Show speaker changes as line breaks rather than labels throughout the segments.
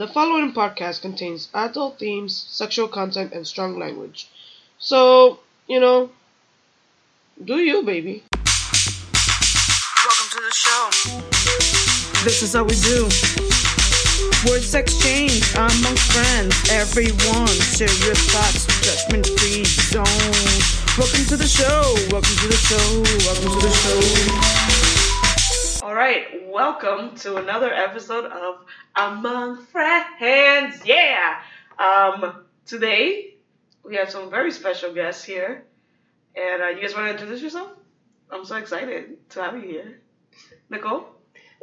The following podcast contains adult themes, sexual content, and strong language. So, you know, do you, baby.
Welcome to the show.
This is how we do. Words exchange amongst friends. Everyone share your thoughts, judgment free zone. Welcome to the show. Welcome to the show. Welcome to the show.
All right, welcome to another episode of Among Friends. Yeah. Um, today we have some very special guests here, and uh, you guys want to introduce yourself? I'm so excited to have you here, Nicole.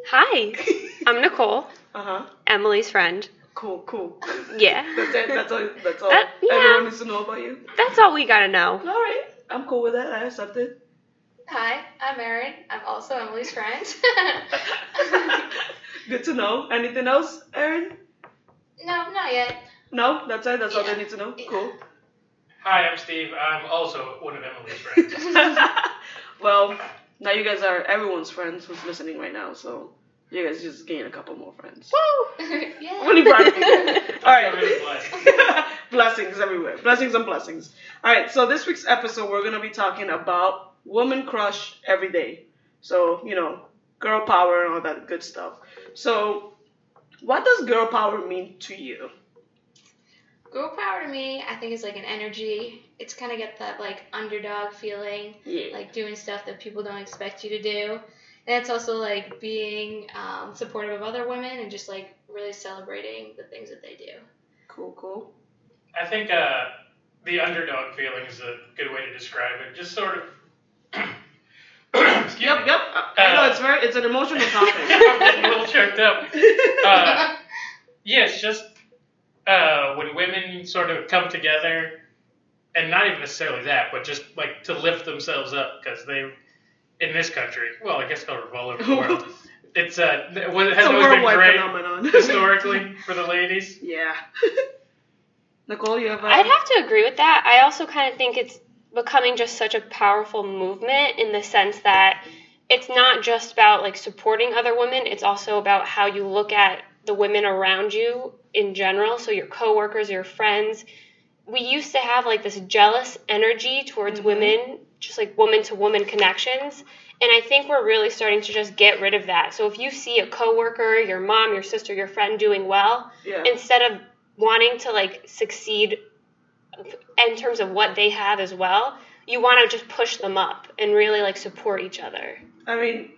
Hi, I'm Nicole,
Uh huh.
Emily's friend.
Cool, cool.
Yeah,
That's it. That's all. That's all.
That- yeah.
Everyone needs to know about you.
that's all we gotta know.
All right, I'm cool with that. I accept it.
Hi, I'm Erin. I'm also Emily's friend.
Good to know. Anything else, Erin?
no, not yet.
No, that's it. That's all
Yeah.
they need to know.
Yeah.
Cool.
Hi, I'm Steve. I'm also one of Emily's friends.
well, now you guys are everyone's friends who's listening right now, so you guys just gain a couple more friends.
yeah.
Only bribe people. All right.
Really blessed.
blessings everywhere. Blessings and blessings. All right. So this week's episode, we're gonna be talking about woman crush every day. So you know, girl power and all that good stuff. So, what does girl power mean to you?
Girl power to me, I think is like an energy. It's kind of get that like underdog feeling,
Yeah.
like doing stuff that people don't expect you to do. And it's also like being um, supportive of other women and just like really celebrating the things that they do.
Cool. Cool.
I think uh, the underdog feeling is a good way to describe it. Just sort of. Excuse
Yep.
me.
Yep. I know
Uh,
it's very. It's an emotional topic.
I'm getting a little choked up. Uh, yeah, it's just uh, when women sort of come together, and not even necessarily that, but just like to lift themselves up because they, in this country, well, I guess over all over the world, it's uh, it has
it's a
always been
worldwide
great
phenomenon.
historically for the ladies.
yeah. Nicole, you have. A,
I'd have to agree with that. I also kind of think it's becoming just such a powerful movement in the sense that it's not just about like supporting other women, it's also about how you look at the women around you in general, so your coworkers, your friends. We used to have like this jealous energy towards
Mhm.
women, just like woman to woman connections. And I think we're really starting to just get rid of that. So if you see a coworker, your mom, your sister, your friend doing well,
Yeah.
instead of wanting to like succeed in terms of what they have as well, you want to just push them up and really like support each other.
I mean,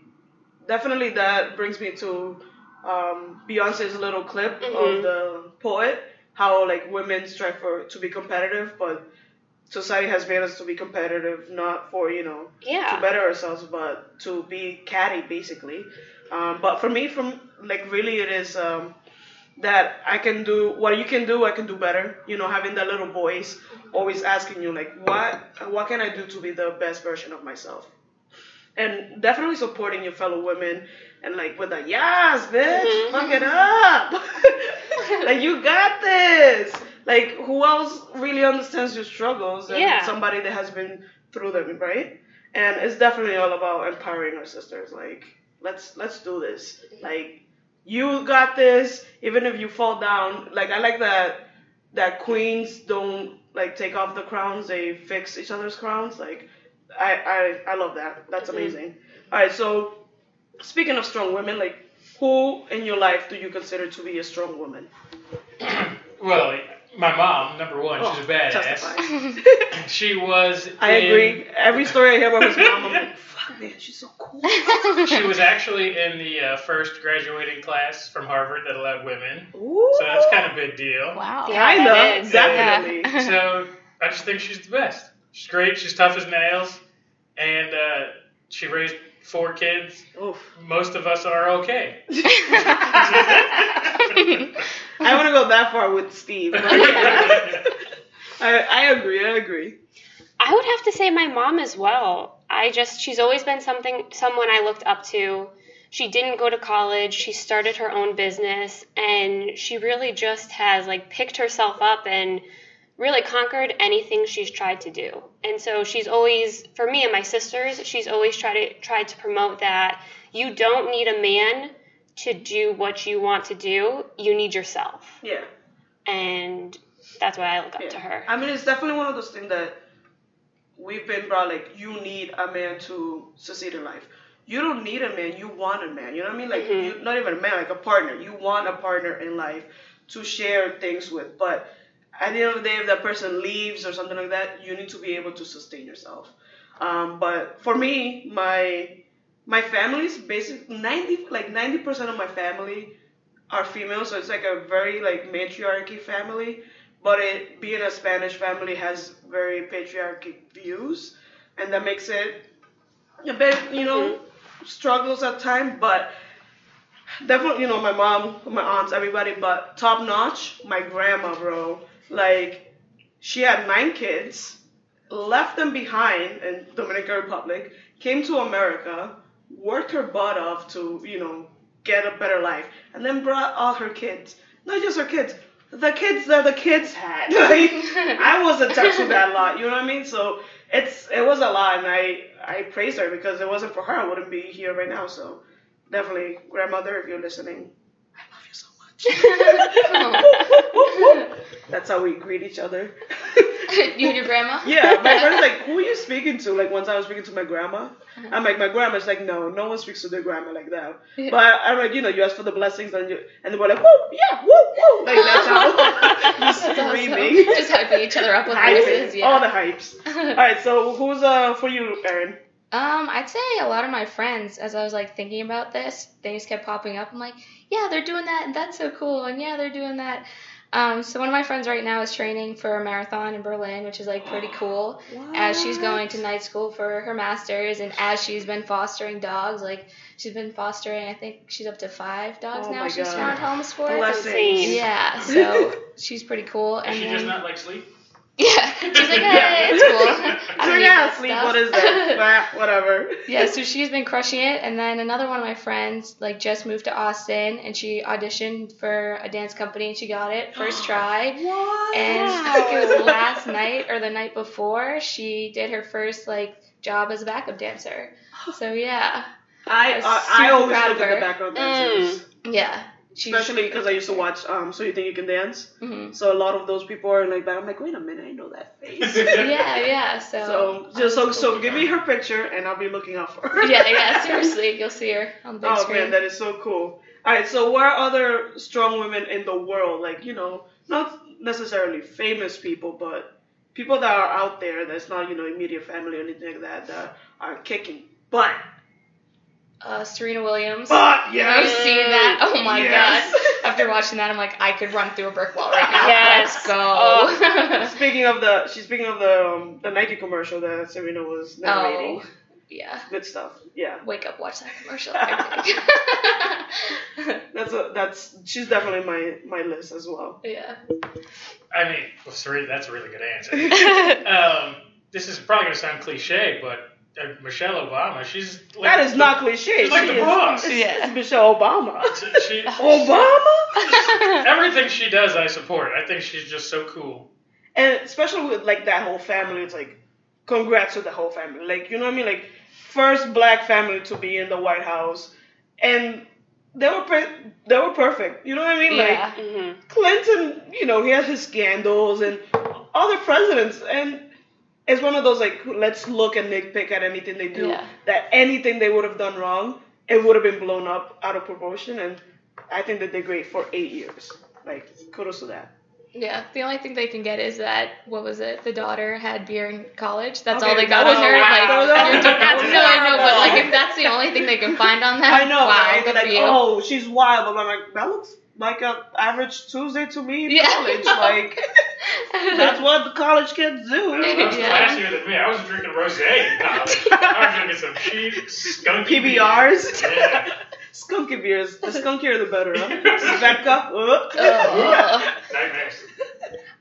definitely that brings me to um, Beyonce's little clip of
Mhm.
the poet, how like women strive for to be competitive, but society has made us to be competitive not for you know to better ourselves, but to be catty basically. Um, but for me, from like really, it is um, that I can do what you can do. I can do better. You know, having that little voice always asking you like, what what can I do to be the best version of myself? And definitely supporting your fellow women and like with a yes, bitch,
Mhm.
fuck it up. like you got this. Like who else really understands your struggles? And
Yeah.
somebody that has been through them, right? And it's definitely all about empowering our sisters. Like let's let's do this. Like you got this. Even if you fall down, like I like that that queens don't like take off the crowns; they fix each other's crowns. Like I I I love that. That's
Mhm.
amazing. All right, so speaking of strong women, like who in your life do you consider to be a strong woman?
Well, my mom, number one, she's a
Oh,
badass. She was.
I
in-
agree. Every story I hear about his mom, I'm like, fuck man, she's so cool.
She was actually in the uh, first graduating class from Harvard that allowed women,
Ooh.
so that's kind of a big deal.
Wow.
Yeah,
Kinda,
that is.
definitely.
So I just think she's the best. She's great. She's tough as nails, and uh, she raised four kids.
Oof.
Most of us are okay.
I want to go that far with Steve. but. I, I agree. I agree.
I would have to say my mom as well. I just she's always been something someone I looked up to. She didn't go to college. She started her own business and she really just has like picked herself up and really conquered anything she's tried to do. And so she's always for me and my sisters, she's always tried to tried to promote that you don't need a man to do what you want to do, you need yourself.
Yeah.
And that's why I look up
Yeah.
to her.
I mean, it's definitely one of those things that we've been brought like you need a man to succeed in life. You don't need a man. You want a man. You know what I mean? Like
Mhm.
you, not even a man, like a partner. You want a partner in life to share things with. But at the end of the day, if that person leaves or something like that, you need to be able to sustain yourself. Um, but for me, my my family's basic ninety like ninety percent of my family are female, so it's like a very like matriarchy family. But it being a Spanish family has very patriarchic views, and that makes it a bit you know struggles at time. But definitely, you know, my mom, my aunts, everybody, but top notch, my grandma, bro. Like she had nine kids, left them behind in Dominican Republic, came to America, worked her butt off to, you know, get a better life, and then brought all her kids. Not just her kids, the kids that the kids had. Like I was attached to that a lot, you know what I mean? So it's it was a lot and I I praise her because if it wasn't for her I wouldn't be here right now. So definitely grandmother if you're listening. I love you so much. That's how we greet each other.
you and your grandma?
Yeah, my friend's like, who are you speaking to? Like, once I was speaking to my grandma, I'm like, my grandma's like, no, no one speaks to their grandma like that.
Yeah.
But I'm like, you know, you ask for the blessings, and you, and they were like, woo, yeah, woo, woo, like that's how you're
awesome. Just hyping each other up with
Hyping.
voices. Yeah.
All the hypes. All right, so who's uh for you, Erin?
Um, I'd say a lot of my friends, as I was like thinking about this, things kept popping up. I'm like, yeah, they're doing that, and that's so cool, and yeah, they're doing that. Um, so one of my friends right now is training for a marathon in Berlin, which is like pretty cool. As she's going to night school for her masters, and as she's been fostering dogs, like she's been fostering, I think she's up to five dogs
Oh
now.
my
She's
God.
found homes for.
Blessings.
insane.
Yeah, so she's pretty cool. And
Does she
then,
just not like sleep?
yeah, she's like, hey, it's cool. I
So
don't need
yeah,
that
sleep.
stuff.
What is that? Whatever.
yeah, so she's been crushing it. And then another one of my friends, like, just moved to Austin and she auditioned for a dance company and she got it first try.
What?
And I think it was last night or the night before she did her first, like, job as a backup dancer. So, yeah.
I
I
uh, I always look at the background dancers,
Yeah. She's,
especially because I used to watch um So You Think You Can Dance.
Mhm.
So a lot of those people are like that. I'm like, wait a minute, I know that face.
Yeah, yeah. So,
So just so so give me her picture and I'll be looking out for her.
yeah, yeah, seriously. You'll see her on the
Oh
screen.
man, that is so cool. All right, so what are other strong women in the world? Like you know, not necessarily famous people, but people that are out there that's not you know immediate family or anything like that that are kicking butt.
Uh, Serena Williams.
Butt,
Have
yes.
you seen that? Oh my
Yes.
god. After watching that, I'm like, I could run through a brick wall right now.
Yes.
Let's go.
Speaking of the, she's speaking of the um, the Nike commercial that Serena was narrating.
oh, yeah.
Good stuff. Yeah,
Wake up, watch that commercial. Everything.
that's a, that's she's definitely my my list as well.
yeah.
I mean, well, sorry, that's a really good answer. um, this is probably going to sound cliche, but Michelle Obama, she's like
That is not cliche.
She's like
She
the
is-
boss.
It's,
Yeah.
it's Michelle Obama.
She,
Obama.
everything she does, I support. I think she's just so cool.
and especially with like that whole family, it's like, congrats to the whole family. Like you know what I mean? Like first black family to be in the White House, and they were per- they were perfect. You know what I mean? Like
Yeah.
hmm
Clinton, you know, he had his scandals and other presidents, and it's one of those like let's look and nitpick at anything they do.
Yeah.
That anything they would have done wrong, it would have been blown up out of proportion, and I think that they're great for eight years. Like kudos to that.
Yeah. The only thing they can get is that what was it? The daughter had beer in college. That's
Okay,
all they
that
got on her.
wow.
Like,
That was-
you're doing-
that was
no, I know, but like if that's the only thing they can find on them,
I know,
Wow,
right?
good
They're
for
like,
you.
oh, she's wild, but I'm like, that looks like a average Tuesday to me in
Yeah.
college. Like that's what the college kids do.
That was
Yeah.
classier than me. I was drinking rosé in college. I was drinking some cheap skunky beer.
PBRs.
Yeah.
Skunky beers. The skunkier the better, huh? Vodka.
Ugh.
Nightmares.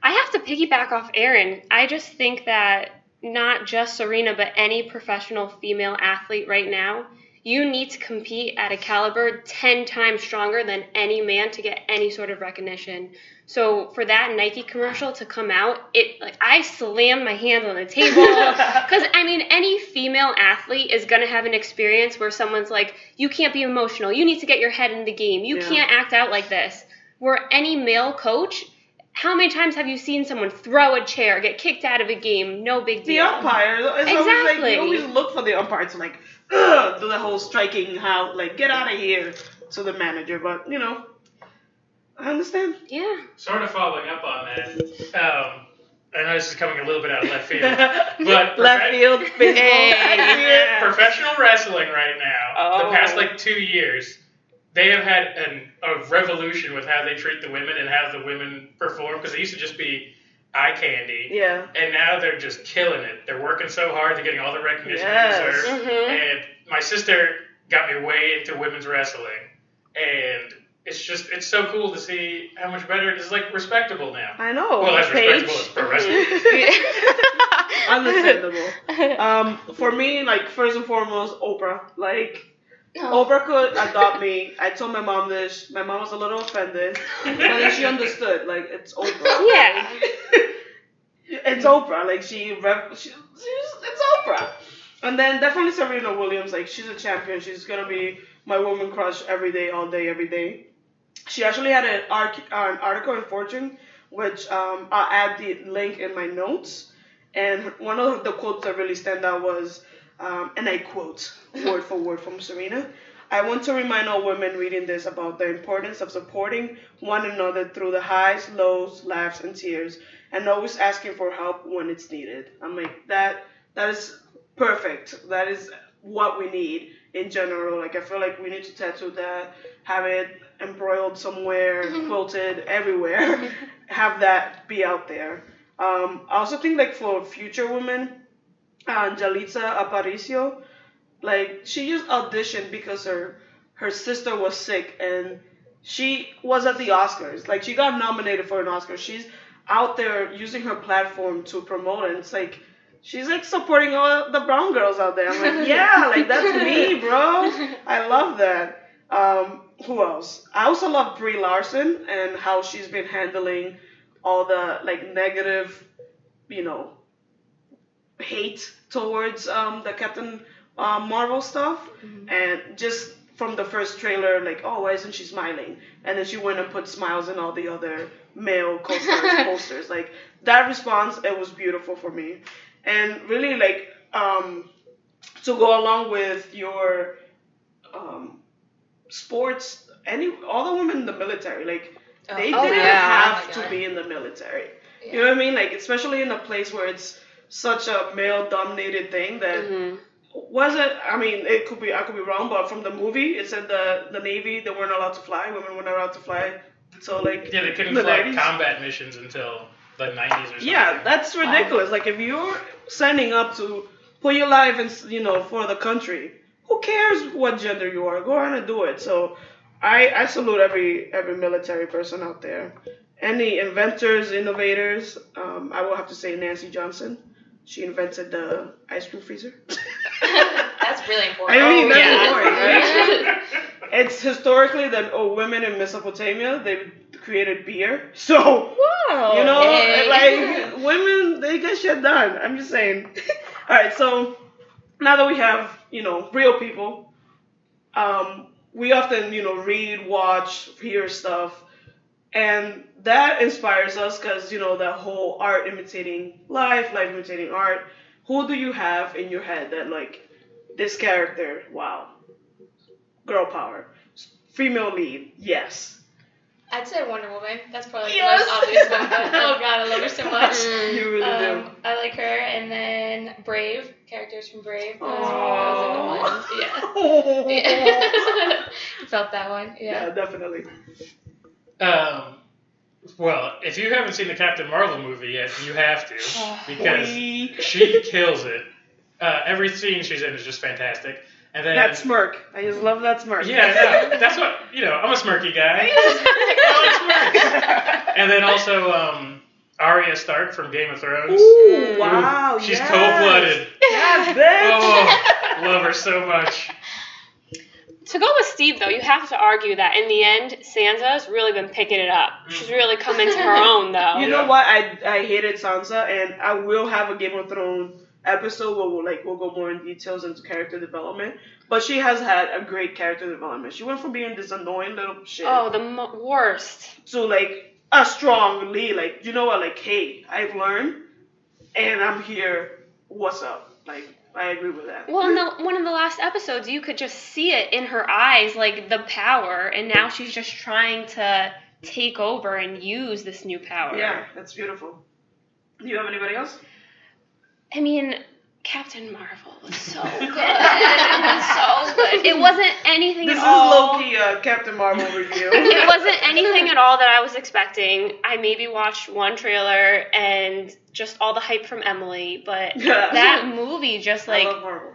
I have to piggyback off Erin. I just think that not just Serena, but any professional female athlete right now, you need to compete at a caliber 10 times stronger than any man to get any sort of recognition. So for that Nike commercial to come out, it like I slammed my hand on the table cuz I mean any female athlete is going to have an experience where someone's like you can't be emotional. You need to get your head in the game. You
Yeah.
can't act out like this. Where any male coach how many times have you seen someone throw a chair, get kicked out of a game? No big deal.
The
deal.
umpire, it's always like
Exactly.
you always look for the umpire to like ugh, do the whole striking out, like get out of here to the manager. But you know, I understand.
Yeah.
Sort of following up on that. Um, I know this is coming a little bit out of left field, but
left
profe-
field, baseball, back here.
professional wrestling right now, Oh. the past
Oh.
like two years, they have had an, a revolution with how they treat the women and how the women perform because it used to just be eye candy.
Yeah.
And now they're just killing it. They're working so hard. They're getting all the recognition
Yes.
they deserve.
Mhm.
And my sister got me way into women's wrestling, and it's just it's so cool to see how much better it is. Like respectable now.
I know.
Well, that's
Paige.
respectable as pro wrestling.
Understandable. Um, for me, like first and foremost, Oprah. Like
No.
Oprah could adopt me. I told my mom this. My mom was a little offended, but then she understood. Like it's Oprah.
Yeah.
it's Oprah. Like she, rev- she, she's, it's Oprah. And then definitely Serena Williams. Like she's a champion. She's gonna be my woman crush every day, all day, every day. She actually had an, arc- uh, an article in Fortune, which um, I'll add the link in my notes. And one of the quotes that really stand out was, um, and I quote word for word from Serena. I want to remind all women reading this about the importance of supporting one another through the highs, lows, laughs, and tears, and always asking for help when it's needed. I'm like that. That is perfect. That is what we need in general. Like I feel like we need to tattoo that, have it embroiled somewhere, quilted everywhere, have that be out there. Um, I also think like for future women, uh, Yalitza Aparicio, like she just auditioned because her her sister was sick and she was at the Oscars. Like she got nominated for an Oscar. She's out there using her platform to promote it. And it's like she's like supporting all the brown girls out there. I'm like, yeah, like that's me, bro. I love that. Um, who else? I also love Brie Larson and how she's been handling all the like negative, you know, hate towards um, the Captain uh, Marvel stuff, and just from the first trailer, like, oh, why isn't she smiling? And then she went and put smiles in all the other male co-stars posters. Like that response, it was beautiful for me, and really like um, to go along with your um, sports. Any all the women in the military, like they
Oh,
didn't
yeah.
have
Oh
to be in the military. You know what I mean? Like especially in a place where it's such a male-dominated thing that
Mhm.
was it. I mean, it could be. I could be wrong, but from the movie, it said the the Navy they weren't allowed to fly. Women weren't allowed to fly. So like
Yeah, they couldn't
the
fly
90s.
combat missions until the 90s or something.
Yeah, that's ridiculous. Like if you're signing up to put your life in, you know, for the country, who cares what gender you are? Go ahead and do it. So I I salute every every military person out there. Any inventors, innovators, um, I will have to say Nancy Johnson. She invented the ice cream freezer.
That's really important.
I mean,
Oh,
that's
yeah.
important, right? it's historically that oh, women in Mesopotamia they created beer. So
Wow.
you know,
Hey.
like women, they get shit done. I'm just saying. All right, so now that we have, you know, real people, um, we often, you know, read, watch, hear stuff, and that inspires us because you know that whole art imitating life, life imitating art. Who do you have in your head that like this character? Wow, girl power, female lead, yes.
I'd say Wonder Woman. That's probably
Yes.
the most obvious one. But oh god, I love her so much.
You really
Um, I like her, and then Brave characters from Brave.
do.
Are. Yeah. Yeah. Felt that one.
Yeah,
Yeah.
definitely.
Um, well, if you haven't seen the Captain Marvel movie yet, you have to because she kills it. Uh, every scene she's in is just fantastic. And then
That smirk. I just love that smirk.
yeah, no, that's what you know. I'm a smirky guy. I like smirks. And then also um, Arya Stark from Game of Thrones.
Ooh, wow.
She's
yes.
cold blooded.
Yes, bitch.
Oh, love her so much.
To go with Steve, though, you have to argue that in the end, Sansa's really been picking it up. Mm. She's really come into her own, though.
You know what? I I hated Sansa, and I will have a Game of Thrones episode where we'll like we'll go more in details into character development. But she has had a great character development. She went from being this annoying little shit
Oh, the mo- worst.
to like a strong lead. Like you know what? Like hey, I've learned, and I'm here. What's up? Like I agree with that.
Well, in the, one of the last episodes, you could just see it in her eyes, like the power, and now she's just trying to take over and use this new power.
Yeah, that's beautiful. Do you have anybody else?
I mean, Captain Marvel was so good. it was so good. It wasn't anything
This
at
is
all.
low key uh, Captain Marvel review.
it wasn't anything at all that I was expecting. I maybe watched one trailer and just all the hype from Emily, but
Yeah.
that movie just
I
like
love Marvel.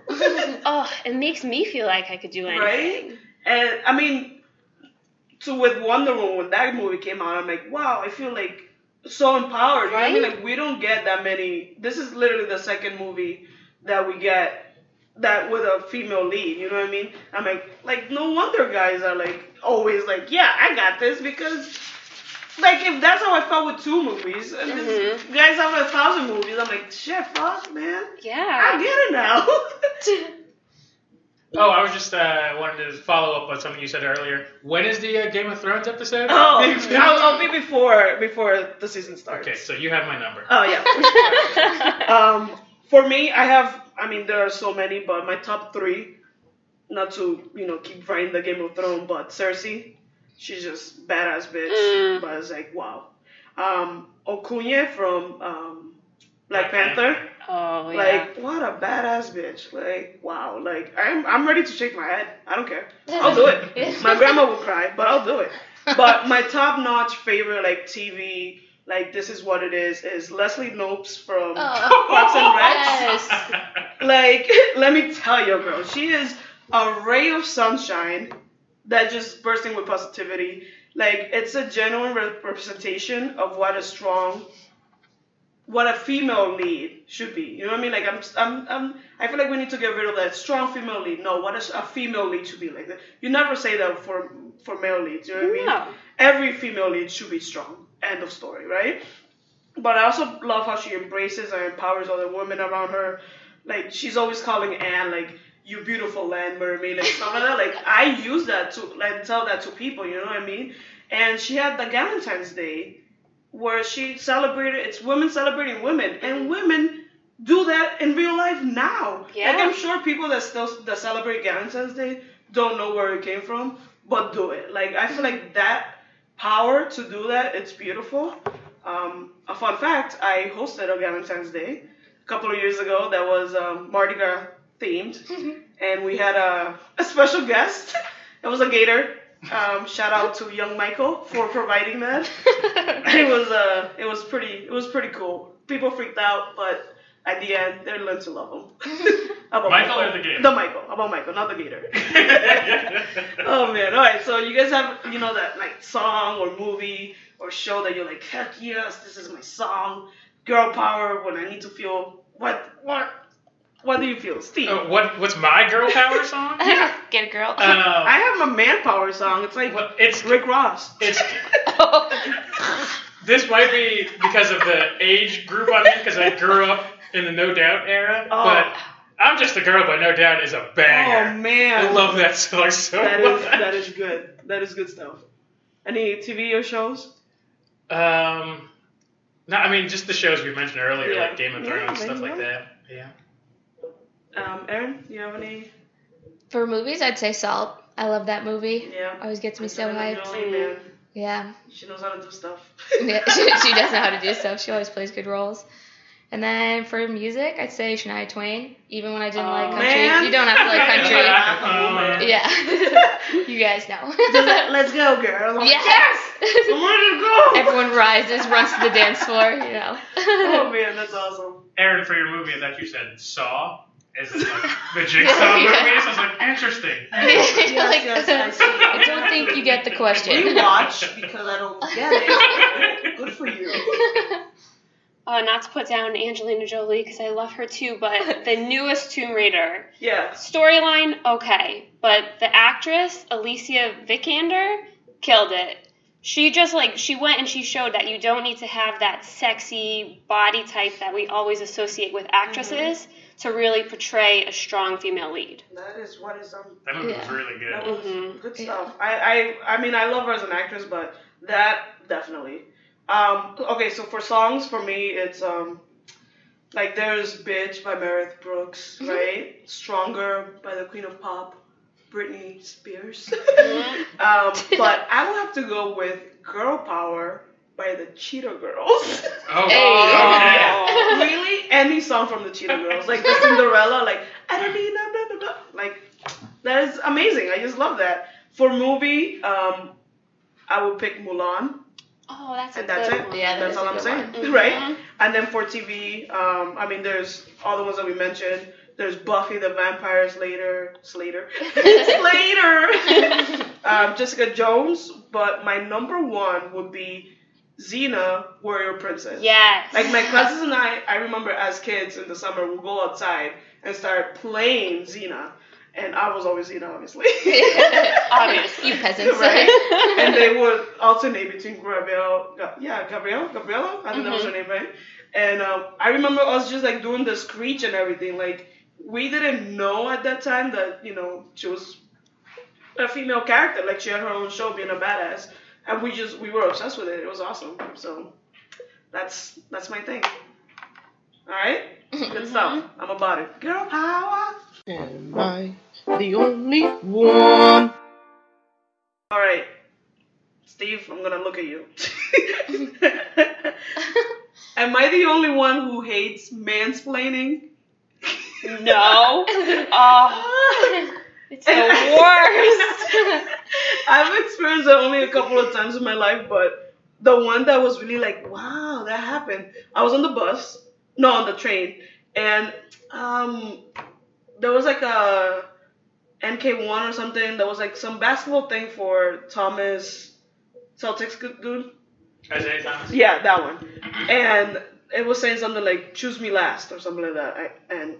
oh, it makes me feel like I could do anything.
right? And I mean, so with Wonder Woman, when that movie came out, I'm like, wow, I feel like so empowered. You know I mean?
Right?
Like we don't get that many. This is literally the second movie that we get that with a female lead. You know what I mean? I'm like, like no wonder guys are like always like, yeah, I got this because. Like if that's how I felt with two movies, and this
Mhm.
guys have a thousand movies, I'm like, shit, fuck, man,
Yeah, I
get it now.
Oh, I was just uh, wanted to follow up on something you said earlier. When is the uh, Game of Thrones episode?
Oh, I'll, I'll be before before the season starts.
okay, so you have my number.
Oh yeah. Um, for me, I have. I mean, there are so many, but my top three. Not to you know keep writing the Game of Thrones, but Cersei, she's just badass bitch.
Mm.
But it's like wow. Um, Okoye from um, Black
Black
Panther.
Oh yeah.
Like what a badass bitch! Like wow! Like I'm I'm ready to shake my head. I don't care. I'll do it. My grandma will cry, but I'll do it. But my top notch favorite like TV like this is what it is is Leslie Knopes from
Oh.
Parks and Rec.
Yes.
Like let me tell you, girl, she is a ray of sunshine that just bursting with positivity. Like it's a genuine re- representation of what a strong what a female lead should be. You know what I mean? Like I'm, I'm, I'm I feel like we need to get rid of that strong female lead. No, what a, a female lead should be like that. You never say that for for male leads. You know what I mean?
No.
Every female lead should be strong. End of story, right? But I also love how she embraces and empowers other women around her. Like she's always calling Anne like you beautiful land mermaid and stuff like that. Like I use that to like tell that to people. You know what I mean? And she had the Valentine's Day where she celebrated it's women celebrating women and women do that in real life now.
Yeah.
Like I'm sure people that still that celebrate Valentine's Day don't know where it came from, but do it. Like I feel like that power to do that, it's beautiful. Um, a fun fact, I hosted a Valentine's Day a couple of years ago that was um, Mardi Gras themed, and we had a, a special guest. It was a gator. Um, shout out to young Michael for providing that. it was uh, it was pretty, it was pretty cool. People freaked out, but at the end, they learn to love him. About
Michael or the gator?
The Michael. About Michael, not the gator. oh man! All right, so you guys have you know that like song or movie or show that you're like, heck yes, this is my song, girl power. When I need to feel what what what do you feel, Steve?
Uh, what what's my girl power song? yeah.
Get a girl.
Uh,
I have a man power song. It's like
well, it's
Rick Ross.
it's this might be because of the age group I'm in because I grew up in the No Doubt era,
Oh.
but I'm just a girl, but No Doubt is a banger.
Oh man,
I love that song so
that
much.
is that is good. That is good stuff. Any TV or shows?
Um, no, I mean just the shows we mentioned earlier,
Yeah.
like Game of Thrones,
there
stuff like
go.
that. Yeah.
Um, Erin, you have any?
For movies, I'd say Salt. I love that movie.
Yeah.
Always gets me so hyped.
Jolie.
Yeah.
She knows how to do stuff.
yeah she, she does know how to do stuff. She always plays good roles. And then for music, I'd say Shania Twain. Even when I didn't like
Oh,
country,
man.
you don't have to like country.
Oh,
yeah, you guys know.
Let's go, girl. I'm like,
yes.
I'm ready to go.
Everyone rises, runs to the dance floor. You know.
Oh man, that's awesome.
Erin, for your movie, I thought you said Saw. Is it like the Jigsaw
Yeah.
movies? I was like, interesting.
Like,
yes, I see.
I don't think you get the question.
You watch because I don't get it. Good for you.
Uh, not to put down Angelina Jolie because I love her too, but the newest Tomb Raider
Yeah.
storyline, okay, but the actress Alicia Vikander killed it. She just like she went and she showed that you don't need to have that sexy body type that we always associate with actresses to really portray a strong female lead.
That is what is um
That movie was really good.
that was
Mhm.
good
Yeah.
stuff. I, I I mean I love her as an actress, but that definitely. Um okay, so for songs for me it's um like there's Bitch by Meredith Brooks,
Mhm.
right? Stronger by the Queen of Pop, Britney Spears. Um, but I will have to go with Girl Power by the Cheetah Girls.
Oh,
Hey.
okay.
really any song from the Cheetah Girls, like the Cinderella, like I don't need no blah blah blah, like that is amazing. I just love that. For movie, um, I would pick Mulan,
Oh, that's a
and that's
good
it.
one.
Yeah, that
that's all I'm saying,
one.
right? And then for TV, um, I mean, there's all the ones that we mentioned. There's Buffy the Vampire Slayer, Slater, Slater, um, Jessica Jones. But my number one would be Xena, Warrior Princess.
Yes.
Like my cousins and I, I remember as kids in the summer, we'd go outside and start playing Xena. And I was always in, obviously.
Obviously.
You peasants.
right? and they would alternate between Gabrielle, Ga- yeah, Gabrielle, Gabriella, I think that was her name, right? And um, I remember us just like doing the screech and everything. Like we didn't know at that time that you know she was a female character. Like she had her own show, being a badass, and we just we were obsessed with it. It was awesome. So that's that's my thing. All right, good stuff. I'm about it. Girl power.
Am I the only one?
All right, Steve, I'm gonna look at you. Am I the only one who hates mansplaining?
No. Oh, it's the worst.
I've experienced it only a couple of times in my life, but the one that was really like, wow, that happened. I was on the bus, no, on the train, and um, there was like a MK1 or something. There was like some basketball thing for Thomas Celtics dude.
Isaiah Thomas.
Yeah, that one. And it was saying something like "choose me last" or something like that. I, and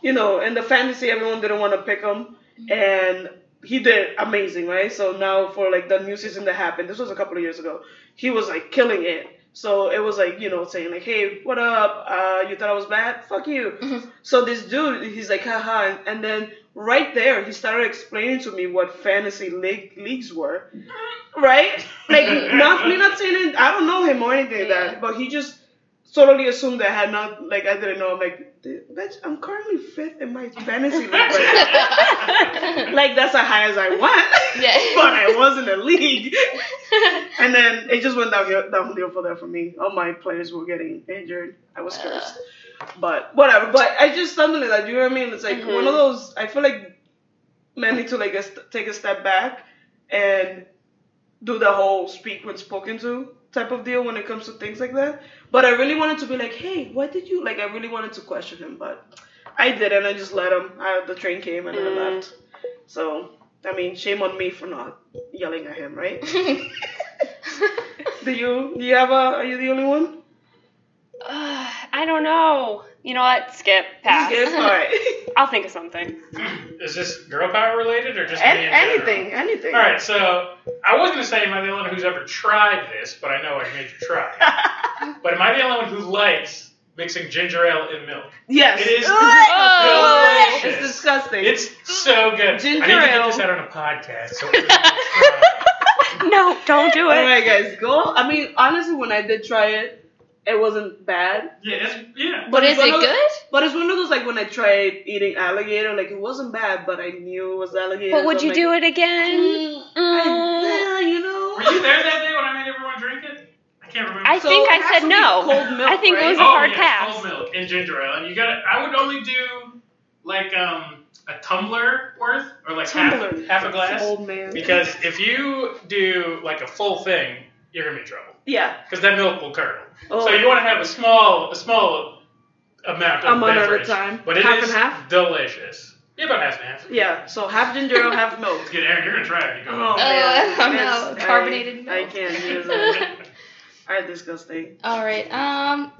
you know, in the fantasy, everyone didn't want to pick him, mm-hmm. and he did amazing, right? So now for like the new season that happened, this was a couple of years ago. He was like killing it. So it was like you know saying like, "Hey, what up? Uh, you thought I was bad? Fuck you." So this dude, he's like, haha, and, and then right there, he started explaining to me what fantasy league, leagues were, right? Like, not me not saying it, I don't know him or anything like that, but he just totally assumed that I had not, like, I didn't know. I'm like, bitch, I'm currently fifth in my fantasy league right like, that's as high as I went,
Yeah.
but I was in the league. And then it just went downhill, downhill for that for me. All my players were getting injured. I was cursed. But whatever. But I just something like that. Do you know what I mean? It's like
Mhm.
one of those. I feel like men need to like a st- take a step back and do the whole speak when spoken to type of deal when it comes to things like that. But I really wanted to be like, hey, what did you like? I really wanted to question him, but I didn't. I just let him. I, the train came and I
Mm.
left. So I mean, shame on me for not yelling at him, right? do you? Do you have a? Are you the only one?
Uh, I don't know. You know what? Skip. Pass.
Skip? All right.
I'll think of something.
Is this girl power related or just
An-
me in general?
anything, anything.
All right, so I was gonna say am I the only one who's ever tried this, but I know I made you try. but am I the only one who likes mixing ginger ale in milk?
Yes.
It is
Oh,
delicious.
It's disgusting.
It's so good.
Ginger
I need to get
ale.
this out on a podcast. So everyone can try.
No, don't do it.
All right, guys, go. I mean, honestly, when I did try it, it wasn't bad.
yeah, it's, yeah.
But
it's
is
one
it
of the-
good?
But it's one of those like when I tried eating alligator, like it wasn't bad, but I knew it was alligator.
But would
so
you
I'm
do it again?
Mm,
Mm.
I, yeah, you know.
Were you there that day when I made everyone drink it? I can't remember.
I
So
think I said no.
cold milk,
I think
right?
it was a
oh,
hard
yeah,
pass.
cold milk and ginger ale, and you got. to I would only do like um a tumbler worth or like
Tumbler.
half half a glass.
Old man.
Because if you do like a full thing, you're gonna be in trouble.
yeah.
Because that milk will curdle.
Oh.
So you want to have a small, a small amount of
Amount at a
beverage.
time.
But it
Half
is
and half?
delicious. Yeah, about half and half.
Yeah. So half ginger ale, half milk.
Good, Erin, you're gonna try it. You go.
Oh,
Uh,
man.
no,
It's-
carbonated
I, I
milk.
can't use it. Are disgusting.
All right. Um,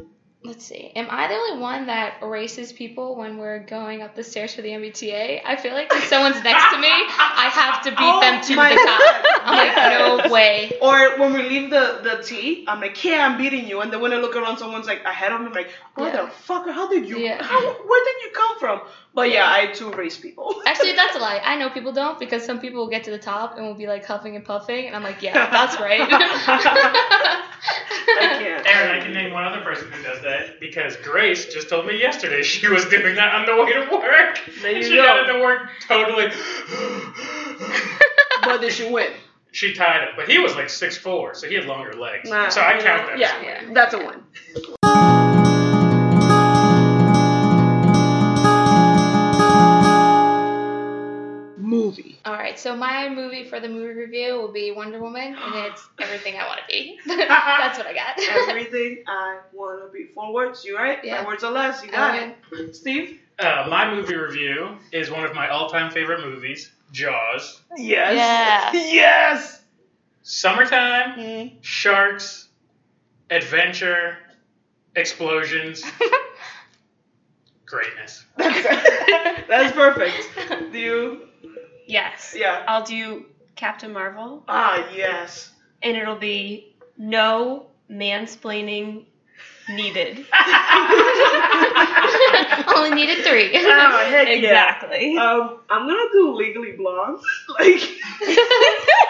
let's see. Am I the only one that erases people when we're going up the stairs for the MBTA? I feel like if someone's next to me, I have to beat
Oh
them to the top. I'm like, no way.
Or when we leave the the T, I'm like, yeah, I'm beating you. And then when I look around, someone's like ahead of me, I'm like, motherfucker, how did you?
Yeah.
How, where did you come from? But yeah, I too race people.
Actually, that's a lie. I know people don't because some people will get to the top and will be like huffing and puffing, and I'm like, yeah, that's right.
I can't.
Erin, I can name one other person who does that because Grace just told me yesterday she was doing that on the way to work.
There you
she
go.
got into work totally.
But did she win?
she tied it, but he was like six four, so he had longer legs.
Nah,
so I
you
count
know,
that.
Yeah,
as a win.
that's a win.
Right, so my movie for the movie review will be Wonder Woman, and it's everything I want to be. that's what I got.
Everything I want to be. Four words, you right?
Yeah.
Five words or less, you got
I
it. Steve?
Uh, my movie review is one of my all-time favorite movies, Jaws.
Yes.
Yeah.
Yes.
Summertime,
Mm.
sharks, adventure, explosions, greatness.
That's, that's perfect. Do you?
Yes.
Yeah.
I'll do Captain Marvel,
Ah, yes.
and it'll be no mansplaining needed.
Only needed three.
Oh, heck yeah.
exactly.
Um, I'm gonna do Legally Blonde. Like,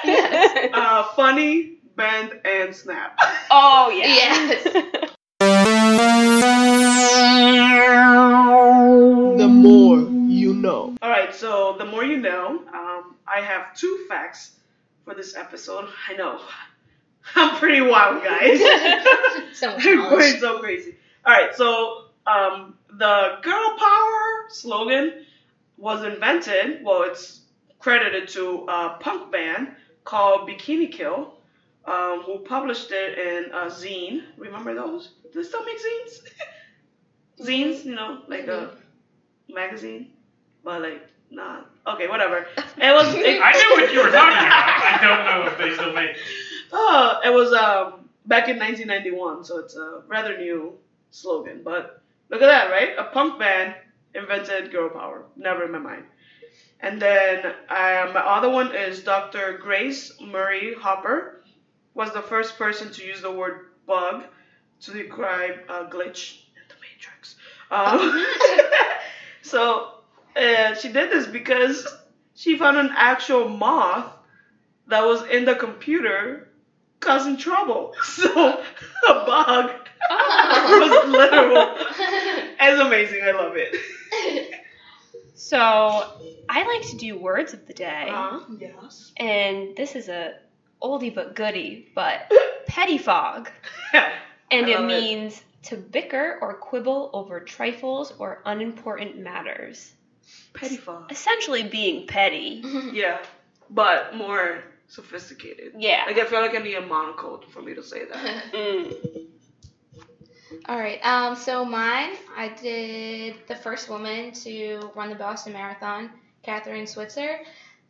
yes.
uh, funny, bend, and snap.
oh yeah.
Yes.
The more you know.
Um, I have two facts for this episode. I know. I'm pretty wild, guys.
So
I'm so crazy. All right, so um, the girl power slogan was invented. Well, it's credited to a punk band called Bikini Kill, um, who published it in a zine. Remember those? Do they still make zines? zines, you know, like a magazine, but like not. Okay, whatever. It was. It,
I knew what you were talking about. I don't know if they still make.
Oh, it was um back in 1991, so it's a rather new slogan. But look at that, right? A punk band invented girl power. Never in my mind. And then um, my other one is Dr. Grace Murray Hopper was the first person to use the word bug to describe a glitch in the Matrix. Um, so uh, she did this because she found an actual moth that was in the computer causing trouble. So a bug
Oh.
was literal. It's amazing. I love it.
So I like to do words of the day,
Uh, yes.
and this is a oldie but goodie, but pettifog, and it
love it.
means to bicker or quibble over trifles or unimportant matters.
Petty fog.
Essentially, being petty.
Yeah, but more sophisticated.
Yeah.
Like I feel like I need a monocle for me to say that.
Mm.
All right. Um. So mine, I did the first woman to run the Boston Marathon, Kathrine Switzer.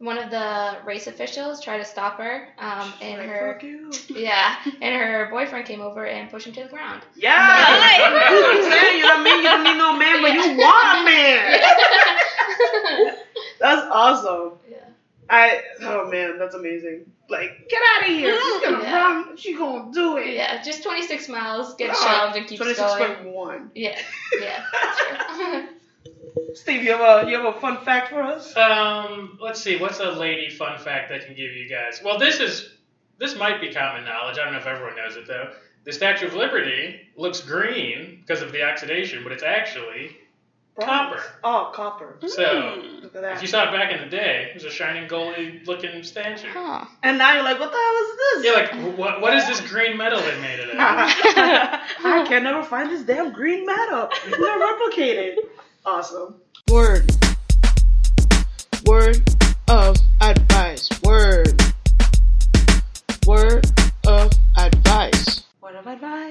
One of the race officials tried to stop her. Um. And
Like,
her.
fuck you.
Yeah. And her boyfriend came over and pushed him to the ground.
Yeah. I'm saying, you know what I mean? You don't need no man, but you want a man. That's awesome.
Yeah.
I oh man, that's amazing. Like, get out of here. She's gonna
Yeah.
run. She's gonna do it.
Yeah. Just 26 miles, get
Ah,
shoved, and keep
Twenty six
going.
point one.
Yeah. Yeah. That's true.
Steve, you have a you have a fun fact for us?
Um, let's see. What's a lady fun fact I can give you guys? Well, this is this might be common knowledge. I don't know if everyone knows it though. The Statue of Liberty looks green because of the oxidation, but it's actually copper.
Oh, copper.
So
Mm.
Look at
if
that.
you saw it back in the day, it was a shining goldy looking statue.
huh.
And now you're like, what the hell is this?
You're like, what? What is this green metal they made it out of?
I can never find this damn green metal. It's not replicated. Awesome.
Word. Word of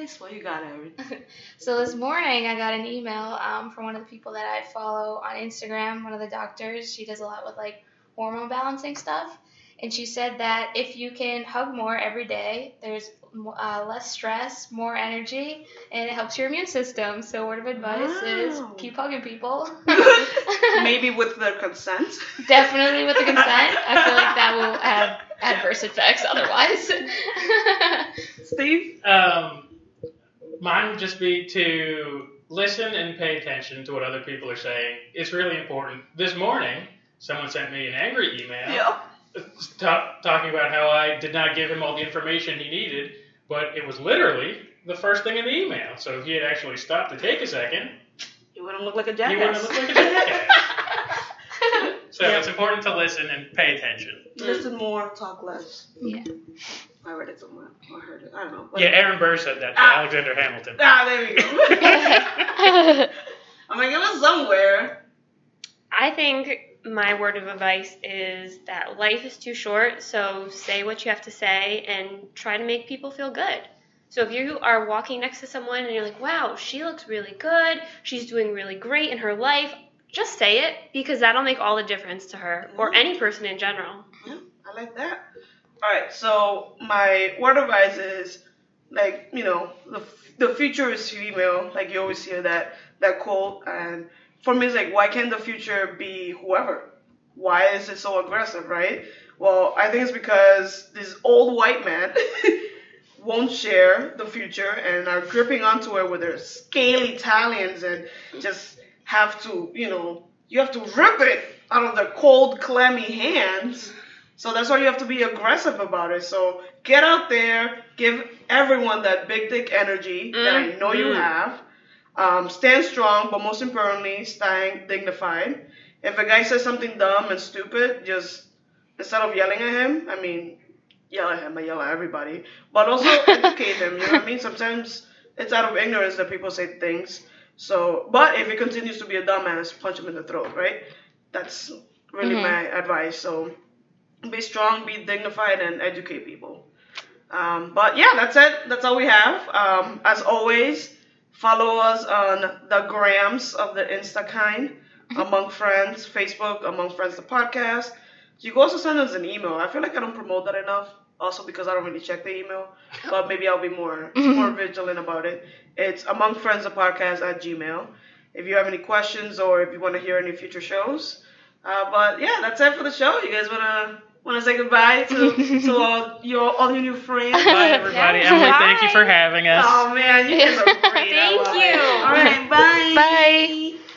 of advice.
What you got, Erin?
So this morning I got an email um, from one of the people that I follow on Instagram, one of the doctors. She does a lot with like hormone balancing stuff. and she said that if you can hug more every day, there's uh, less stress, more energy, and it helps your immune system. So, word of advice is keep hugging people.
Maybe with their consent.
Definitely with the consent. I feel like that will have adverse effects otherwise.
Steve?
Um, mine would just be to listen and pay attention to what other people are saying. It's really important. This morning, someone sent me an angry email
Yep.
ta- talking about how I did not give him all the information he needed, but it was literally the first thing in the email. So if he had actually stopped to take a second,
he wouldn't look like a
he wouldn't looked like a jackass. So
Yeah.
it's important to listen and pay attention.
Listen more, talk less.
Yeah.
I read it somewhere. I heard it. I don't know. But-
Yeah, Aaron Burr said that to
Ah.
Alexander Hamilton.
Ah, there we go. I'm like, it was somewhere.
I think my word of advice is that life is too short, so say what you have to say and try to make people feel good. So if you are walking next to someone and you're like, wow, she looks really good, she's doing really great in her life, just say it because that'll make all the difference to her or mm-hmm. any person in general.
Yeah, I like that. All right, so my word of advice is like you know the the future is female. Like you always hear that that quote, and for me it's like why can't the future be whoever? Why is it so aggressive, right? Well, I think it's because this old white man won't share the future and are gripping onto it with their scaly talons and just have to, you know, you have to rip it out of their cold, clammy hands. So that's why you have to be aggressive about it. So get out there, give everyone that big dick energy that I know you
Mhm.
have. Um, stand strong, but most importantly, stand dignified. If a guy says something dumb and stupid, just instead of yelling at him, I mean, yell at him, but yell at everybody. But also educate him. You know what I mean? Sometimes it's out of ignorance that people say things. So, but if he continues to be a dumbass, punch him in the throat, right? That's really
Mhm.
my advice. So, be strong, be dignified, and educate people. Um, but yeah, that's it. That's all we have. Um, as always, follow us on the grams of the Insta kind, Among Friends, Facebook, Among Friends the podcast. You can also send us an email. I feel like I don't promote that enough. Also because I don't really check the email, but maybe I'll be more more vigilant about it. It's Among Friends the podcast at Gmail. If you have any questions or if you want to hear any future shows, uh, but yeah, that's it for the show. You guys wanna wanna say goodbye to to all your all your new friends?
Bye, everybody.
Yeah.
Emily, thank you for having us.
Oh man, you guys are great.
Thank you.
it. All right, bye.
Bye.